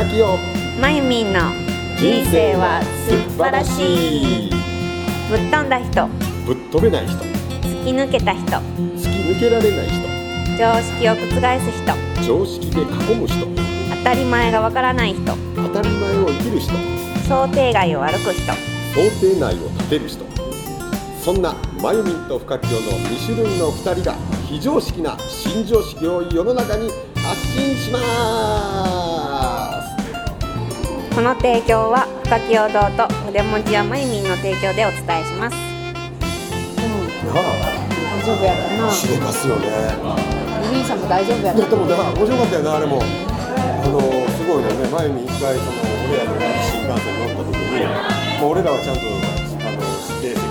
深きよまゆみんの人生は素晴らしい。ぶっ飛んだ人。ぶっ飛べない人。突き抜けた人。突き抜けられない人。常識を覆す人。常識で囲む人。当たり前がわからない人。当たり前を生きる人。想定外を歩く人。想定内を立てる人。そんなまゆみんと深きよの2種類の2人が非常識な新常識を世の中に発信しますこの提供は深き堂と筆文字やまゆみんの提供でお伝えします。な大丈夫やったなでかすよね。お兄さんも大丈夫やでもな面白かったよなあれも。あのすごいよね。前に一回その俺らの新幹線乗った時に、まあ、俺らはちゃんとあの指定席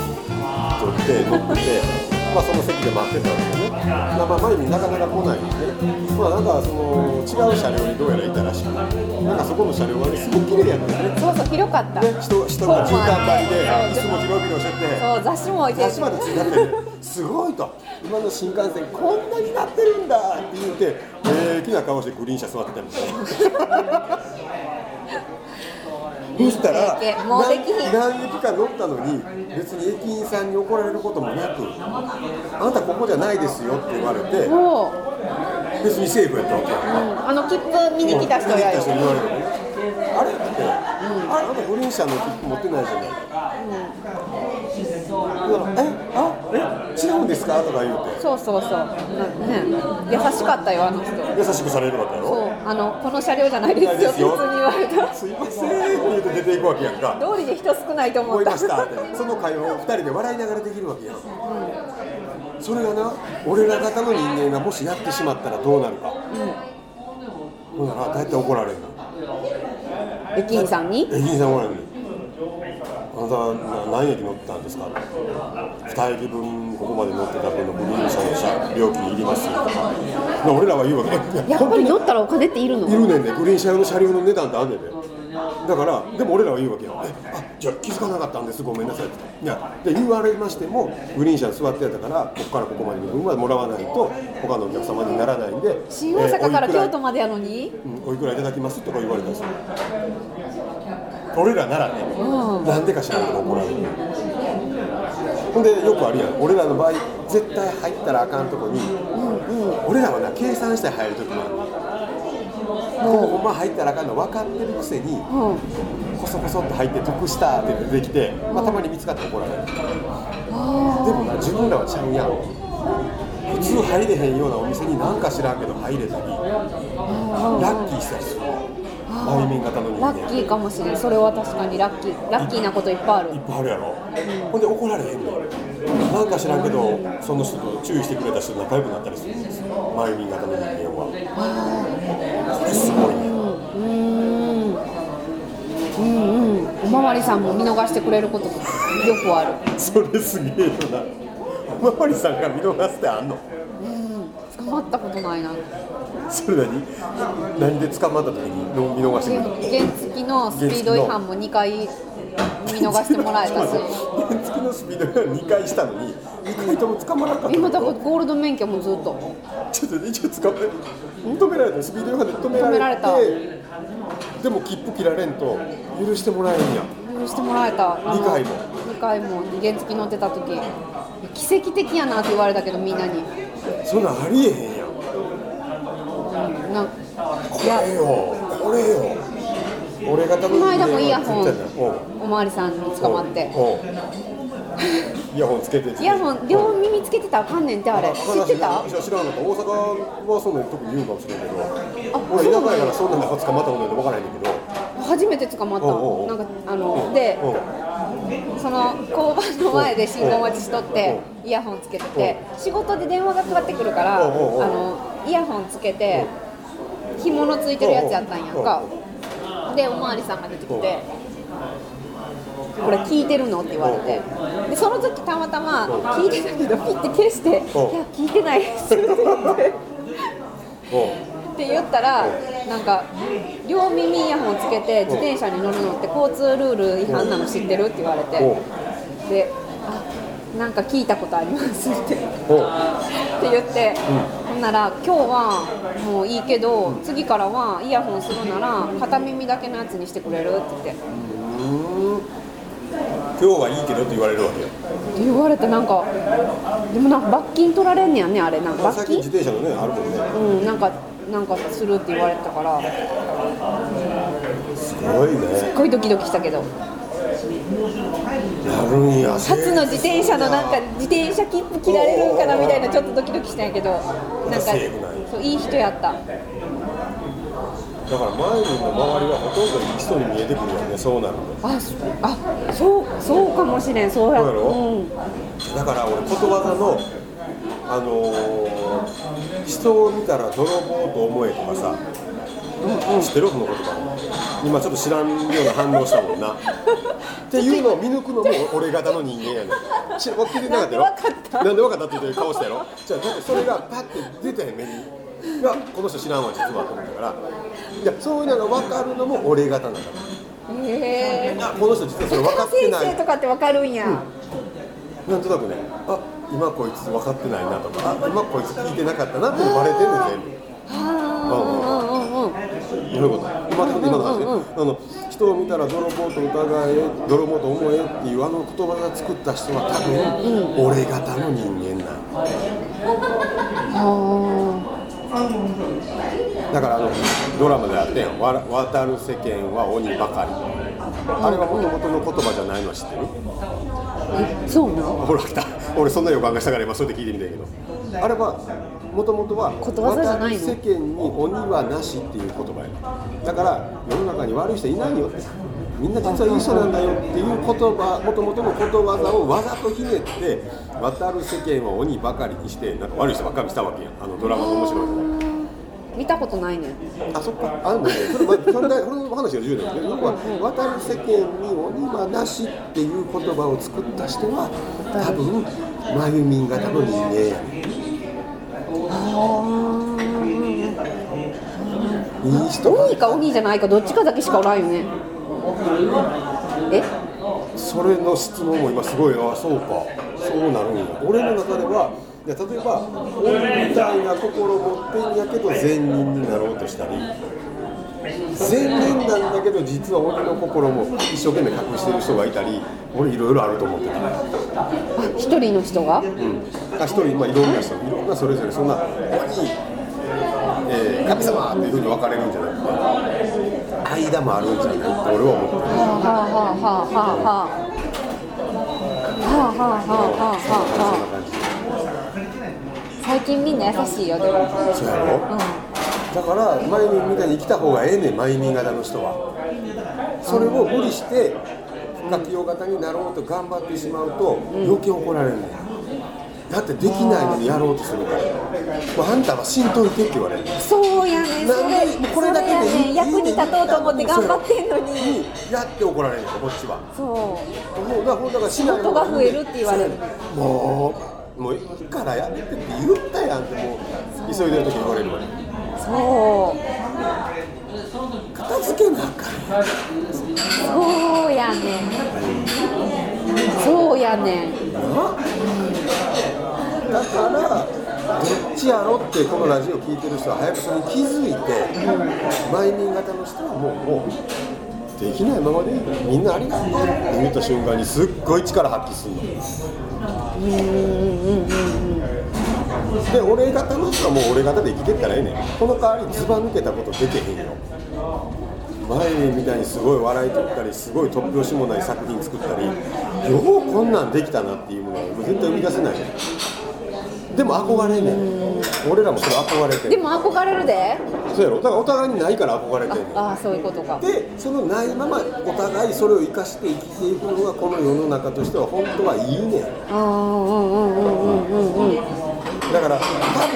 取って乗っててまあその席で待ってたんですよね。まあまあ前になかなか来ないんで。ねまあなんかその違う車両にどうやらいたらしくて。なんかそこの車両がねすごく綺麗やったよね。そうそう広かった、ね人人が絨毯張りで椅子も広々してて。そう雑誌も置いて。る足までついててすごいと。今の新幹線こんなになってるんだって言って平気な顔してグリーン車座ってたみたいなそしたらもうできひん。何何駅か乗ったのに別に駅員さんに怒られることもなくあなたここじゃないですよって言われて別にセーフやったわけうん、あの切符見に来た人や言われる。あれって、あれあなたグリーン車の切符持ってないじゃない。だからえあえ違うんですか？とか言うて。そうそうそう。なね優しかったよあの人。優しくされるわけやろ？そう。あのこの車両じゃないですよ普通に言われたすいませんって言うて出ていくわけやんか。通りで人少ないと思思いったましたって。その会話を二人で笑いながらできるわけやん、それがな俺ら方の人間がもしやってしまったらどうなるか、ほんならどうやって怒られるの。駅員さんに？駅員さん怒られるの。あなたな何駅乗ったんですか？2駅分ここまで乗ってた分のグリーン車の車料金いりますとか。で俺らは言うわけやっぱり乗ったらお金っているのいるねんね。グリーン車用の車両の値段ってあんねんでだからでも俺らは言うわけよ。えあじゃあ気づかなかったんです。ごめんなさい。っていやで言われましてもグリーン車に座ってやったからここからここまでの分はもらわないと他のお客様にならないんで新大阪から京都までやのに？うんおいくらいただきますとか言われたんですよ俺らならね、うん。なんでか知らんけど怒られるほんでよくあるやん。俺らの場合絶対入ったらあかんとこに、俺らはな計算して入るときもある。ここほんま入ったらあかんの分かってるくせにうん。こそこそって入って得したって出てきて、まあ、たまに見つかって怒られる。でもな自分らはちゃうやん。普通入れへんようなお店になんか知らんけど入れたり。ラッキーしたりする内面型の人間ラッキーかもしれん。それは確かにラッキー。ラッキーなこといっぱいある。いっぱいあるやろ、ほんで怒られへんのなんか知らんけどその人と注意してくれた人と仲良くなったりするんですよ。前民型の人間は。これすごいねうん。うんうん。おまわりさんも見逃してくれることよくある。それすげえよな。おまわりさんが見逃すってあんの捕まったことないな。それ何？何で捕まった時に？の見逃してくれた？の原付のスピード違反も2回見逃してもらえたし。原付のスピードが2回したのに？2回とも捕まらなかった今だからゴールド免許もずっと。ちょっと一応捕まえ止められた？スピード違反で止められてでも切符切られんと許してもらえんや。ん許してもらえた。二回も。2回も原付乗ってた時。奇跡的やなって言われたけどみんなにそんなんありえへんやん。うんなんこれよこれよ。俺が多分この間もイヤホン。絶対だよおまわりさんに捕まって。う。んう。んイヤホンつけてイヤホン両耳つけてたらあかんねんってあれ。知ってた？知知らなかった。大阪はそんなに特に言うかもしれんけど。あ俺田そうなんや舎やからそんな中捕まったことないんで分からへんねんけど。初めて捕まった。おうおう。なんかあのでう。んその交番の前で信号待ちしとってイヤホンつけてて仕事で電話がかかってくるからあのイヤホンつけて紐のついてるやつやったんやんか。でおまわりさんが出てきて「これ聞いてるの?」って言われて。でその時たまたま「聞いてたけどピッて消して「いや聞いてないです」って言って。う。んって言ったらなんか両耳イヤホンつけて自転車に乗るのって交通ルール違反なの知ってるって言われて。であなんか聞いたことありますってって言って、ほんなら今日はもういいけど次からはイヤホンするなら片耳だけのやつにしてくれるって言って。今日はいいけどって言われるわけよ。って言われてなんかでもなんか罰金取られんねやんねあれな。んか罰金自転車のねあるもんね。うんなんかなんかするって言われてたから。すすごいね。っごいドキドキしたけど。やるんや。初の自転車のなんか自転車切符切られるんかなみたいなちょっとドキドキしたんやけど。なんかそういい人やった。だから前にの周りはほとんどいい人に見えてくるよねそうなると。あそあそうそうかもしれんそうや。そうやろ？うん。だから俺ことわざのあのー人を見たら泥棒と思えとかさ、知ってるこの言葉今ちょっと知らんような反応したもんな。っていうのを見抜くのも俺方の人間やねん。し分かってなかったよ。なんで分かった？って言って顔したやろ？じゃあだってそれがパッて出てへん目に。いやこの人知らんわ実はと思ったから。いやそういうのが分かるのも俺方なんだへえ。あこの人実はそれ分かってない。先生とかってわかるんや、なんとなくね、あ今こいつ分かってないなとか、あ今こいつ聞いてなかったなってバレてんねん全部。どういうこと？今の今の話？ね、あの人を見たら泥棒と疑え、泥棒と思えっていうあの言葉が作った人は多分、俺方の人間なんはだからあのドラマであってん。わ渡る世間は鬼ばかり。あれはもともとの言葉じゃないのは知ってる？そうなんほら来た俺そんな予感がしたから今それで聞いてみたけど。あれはもともとはことわざじゃない世間に鬼はなしっていう言葉や。だから世の中に悪い人いないよって。みんな実はいい人なんだよっていう言葉もともとのことわざをわざとひねって渡る世間は鬼ばかりにしてなんか悪い人ばっかりにしたわけやん。あのドラマの面白いとこ見たことないねん。あそっか。あでもねそれまそれだそれの話が重要なんですね。要は渡る世間に鬼はなしっていう言葉を作った人は多分真由民型の人間。やねいい人？鬼か鬼じゃないかどっちかだけしかおらんよね。え？それの質問も今すごい。あそうか。そうなるんや俺の中では例えば鬼みたいな心を持ってんやけど善人になろうとしたり善人なんだけど実は鬼の心も一生懸命隠してる人がいたり俺いろいろあると思ってた。あ一人の人が？うん、あ一人、まあ、いろんな人。いろんなそれぞれそんな鬼、えー神様っていうふうに分かれるんじゃなくて間もあるんじゃないって俺は思ってる。はあはあはあはあはあ。はあはあはあはあはあはあそんなは感じあ最近みんな優しいよでも。そうやろ、だからマイミンみたいに生きた方がええねんマイミン型の人は。それを無理して活用型になろうと頑張ってしまうと余計怒られるねんだってできないのにやろうとするから。もうあんたはしんといてって言われる。そうやねん。それこれだけでねん役に立とうと思って頑張ってんのに。やって怒られるのこっちは。そう。もうだからだから仕事が増えるって言われる。もうもういいからやめてって言ったやんってもう急いでる時に言われるわそう片付けなあかんそうやねんそうやねんだからどっちやろってこのラジオ聞いてる人は早くそれに気づいてマイミン型の人はもうもうできないままでいいみんなありがとう。って言った瞬間にすっごい力発揮するので俺型の人はもう。俺型で生きてったらええねんこの代わりずば抜けたことできへんよ前みたいにすごい笑い取ったりすごい突拍子もない作品作ったりよう。こんなんできたなっていう。ものは絶対生み出せないでも憧れねん俺らもそれ憧れてでも憧れるでそうやろ。だからお互いにないから憧れてんねんああそういうことか。でそのないままお互いそれを生かして生きていくのがこの世の中としては本当はいいねん。ああうんうんうんうんうん。うんだから多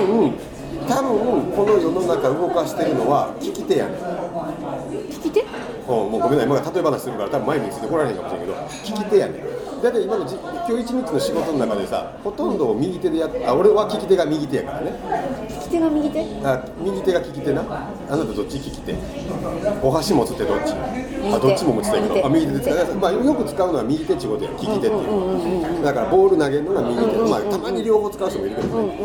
分多分この世の中動かしてるのは聞き手やねん。聞き手？うんもうごめんなさい。今例え話するから多分前についてこられへんかもしれんけど聞き手やねん。だって今のじ今日一日の仕事の中でさほとんどを右手でやっあ俺は利き手が右手やからね手が右手？あ右手が利き手な？あなたどっち利き手？お箸持つってどっち？あどっちも持ちたいけど。あ右手で使うまあ、よく使うのは右手っていうことや。利き手っていう。だからボール投げるのが右手、まあ、たまに両方使う人もいるけどね、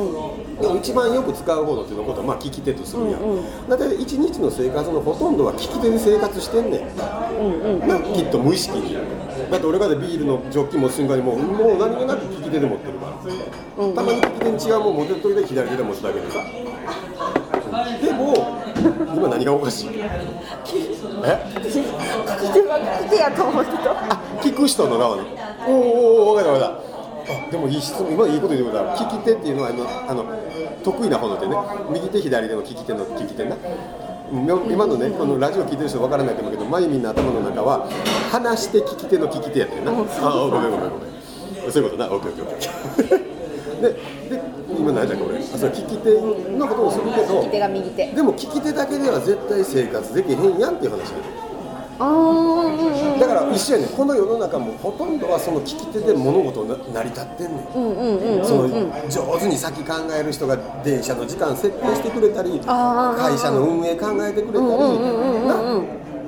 でも一番よく使う方のっていうのことはまあ利き手とするや。ん、だって一日の生活のほとんどは利き手で生活してんねん、なきっと無意識にだって俺がでビールのジョッキ持つ瞬間にもうもう何気なく利き手で持ってるから、たまに利き手に違うもん持ってる時で左手で持つだけでさでも今何がおかしい？え？利き手は利き手やと思ってた。聞く人の側に。おーおーおー分かった分かった。あでもいい質問今いいこと言ってくれた利き手っていうのはあのあの得意な方の手ね。右手左手の利き手の利き手な。うん今のねこのラジオ聞いてる人分からないと思うけどまゆみんの頭の中は話して利き手の利き手やったよな。ああごめんごめんごめんそういうことな。オッケーオッケーオッケーでで今何だっけ俺あそれ利き手のことをするけど利き手が右手。でも利き手だけでは絶対生活できへんやんっていう話やねあーうんうんだから一緒やねん。この世の中もほとんどはその利き手で物事な成り立ってんねん。上手に先考える人が電車の時間設定してくれたり会社の運営考えてくれたりな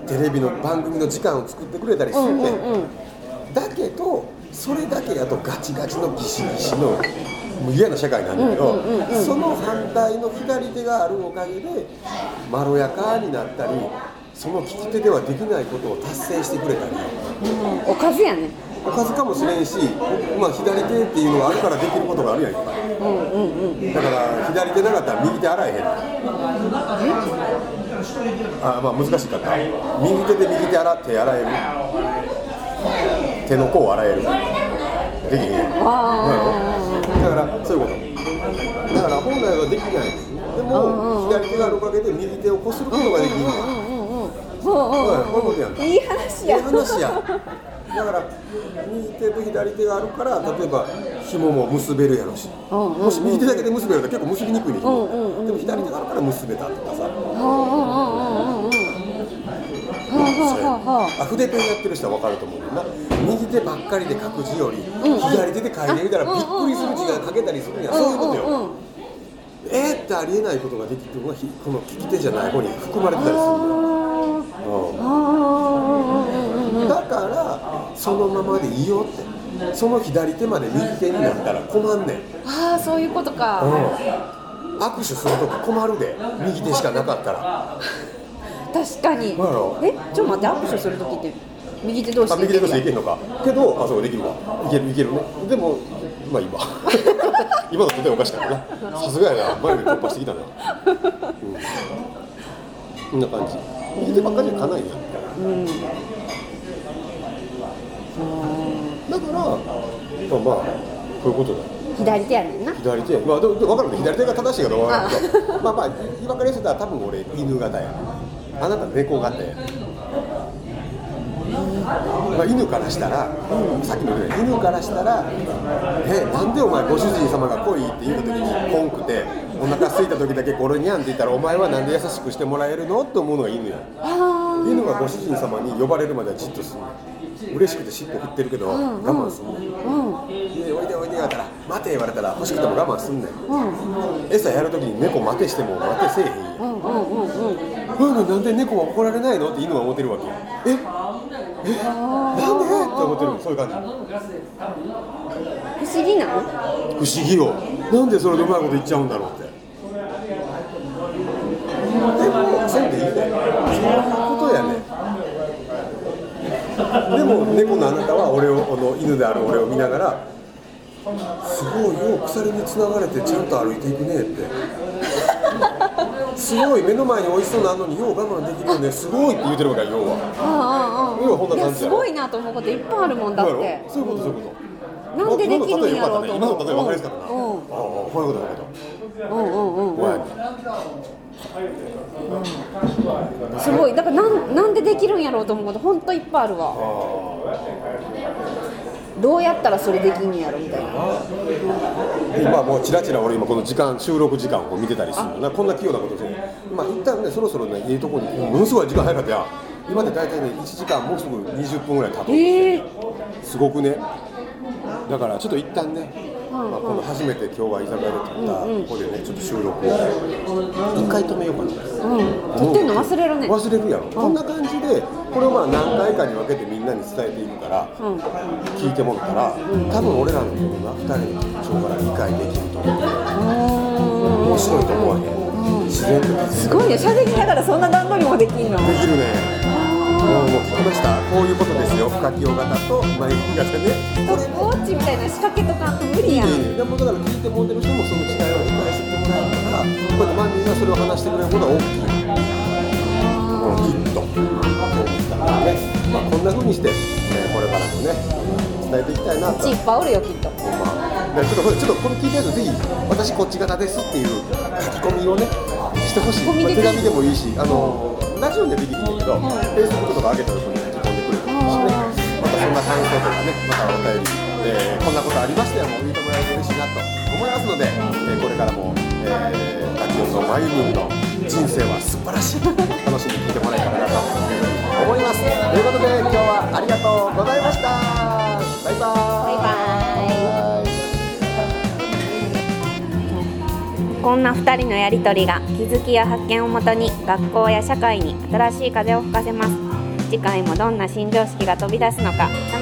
テレビの番組の時間を作ってくれたりするねんだけどそれだけやとガチガチのギシギシのもう嫌な社会なんだけどその反対の左手があるおかげでまろやかになったりその利き手ではできないことを達成してくれたり。おかずやね。おかずかもしれんし、まあ、左手っていうのがあるからできることがあるやんか、だから左手なかったら右手洗えへんあまあ難しかった。右手で右手洗って洗える。手の甲を洗える。できへんやん。だからそういうこと。だから本来はできない。でも左手があるおかげで右手をこすることができるいい話や。いい話や。だから右手と左手があるから例えば紐も結べるやろし、もし右手だけで結べると結構結びにくいねん紐、でも左手があるから結べたとかさ、あ筆ペンやってる人は分かると思うな。右手ばっかりで書く字より、左手で書いてみたらびっくりする字が書けたりするんや、そういうことよ、えーってありえないことができるのがひこの利き手じゃない方に含まれてたりするんだよ、うん。だからそのままでいいよって。その左手まで右手になったら困んねん、ああそういうことか、握手するとき困るで。右手しかなかったら。確かに。えちょっと待って握手する時って右手同士あ右手としていいけんのか。けどあそうできるわ。いけるいけるね。でもまあいいわ今の手でおかしかったな。さすがやな。前で突破してきたな、うん、こんな感じ右手ばっかりじゃかないやん。だからまあまあこういうことだ。よ左手やねんな。左手。まあでも分かる。ね左手が正しいかどうか分からんけど。まあまあ分かりやすいのは多分俺犬型や。あなた猫型やまあ、犬からしたら、さっきの言ったように犬からしたら、え、なんでお前、ご主人様が来いって言った時に、ポンくて、お腹空いた時だけゴロニャンって言ったら、お前はなんで優しくしてもらえるの？って思うのが犬や。犬がご主人様に呼ばれるまではじっとするの。嬉しくて尻尾振ってるけど、我慢すんねん、でおいでおいでやったら待て言われたら欲しくても我慢すんねん、餌やるときに猫待てしても待てせえへん、うん、なんで猫は怒られないの？って犬は思ってるわけえ？え？なんで？って思ってる。そういう感じ。不思議なの不思議よ。なんでそれでうまいこと言っちゃうんだろうって。でもせんでいいねそういうことやねでも猫のあなたは俺をこの犬である俺を見ながらすごいよ鎖につながれてちゃんと歩いていくねって。すごい目の前に美味しそうなのによう我慢できるよねすごいって言うてるわけよ要は。ああああ要はこんな感じすごいなと思うこといっぱいあるもんだって。ろそういうことそういうこと。なんでできるんやろうと今の例え分かりやすかったな、うんああこういうことこういうことうんうんうんこうやねすごいだからなんなんでできるんやろうと思うこと本当いっぱいあるわどうやったらそれできんやろみたいな。で今もうちらちら俺今この時間収録時間を見てたりするの。なこんな器用なことして。まあ一旦ねそろそろねいいとこにものすごい時間早かったやん今で大体ね1時間もうすぐ20分ぐらい経とうとしてええすごくね。だからちょっと一旦ね、まあ、この初めて今日は居酒屋で撮ったここでねちょっと収録を。一回止めようかな。うん。撮ってんの忘れるね。忘れるやろ、こんな感じでこれをまあ何回かに分けてみんなに伝えていくから、うん聞いてもらったら、多分俺らのこのな2人の特徴から理解できると思う。面白いと思わへん、自然とすごいね。喋りながらそんな段取りもできんの。きるね。もう聞きました。こういうことですよ。深き大型と眉毛型ね。これウォッチみたいな仕掛けとか無理やん。いいね。でもだから聞いてもらってる人もその違いを理解してもらえるからこうやって万人がそれを話してくれることは大きいうんきっとまあ、こんな風にして、えーこれからもね伝えていきたいなと。ちいっぱいおるよきっとまでちょっとこれちょっとこれ聞いたやつぜひ私こっち型ですっていう書き込みをねしてほしい、まあ手紙でもいいしあのラジオでできるんだけど、フェイスブックとか上げたらここに書き込んでくれるかもしれないまたそんな感想とかねまたお便り、えーこんなことありましたよもう言ってもらえると嬉しいなと思いますので、えーこれからも、えー、タキオとマユミンの人生は素晴らしい。楽しんで聞いてもらえたらなと思います。ということで今日はありがとうございました。バイバーイ。バイバこんな2人のやりとりが気づきや発見をもとに学校や社会に新しい風を吹かせます。次回もどんな新常識が飛び出すのか楽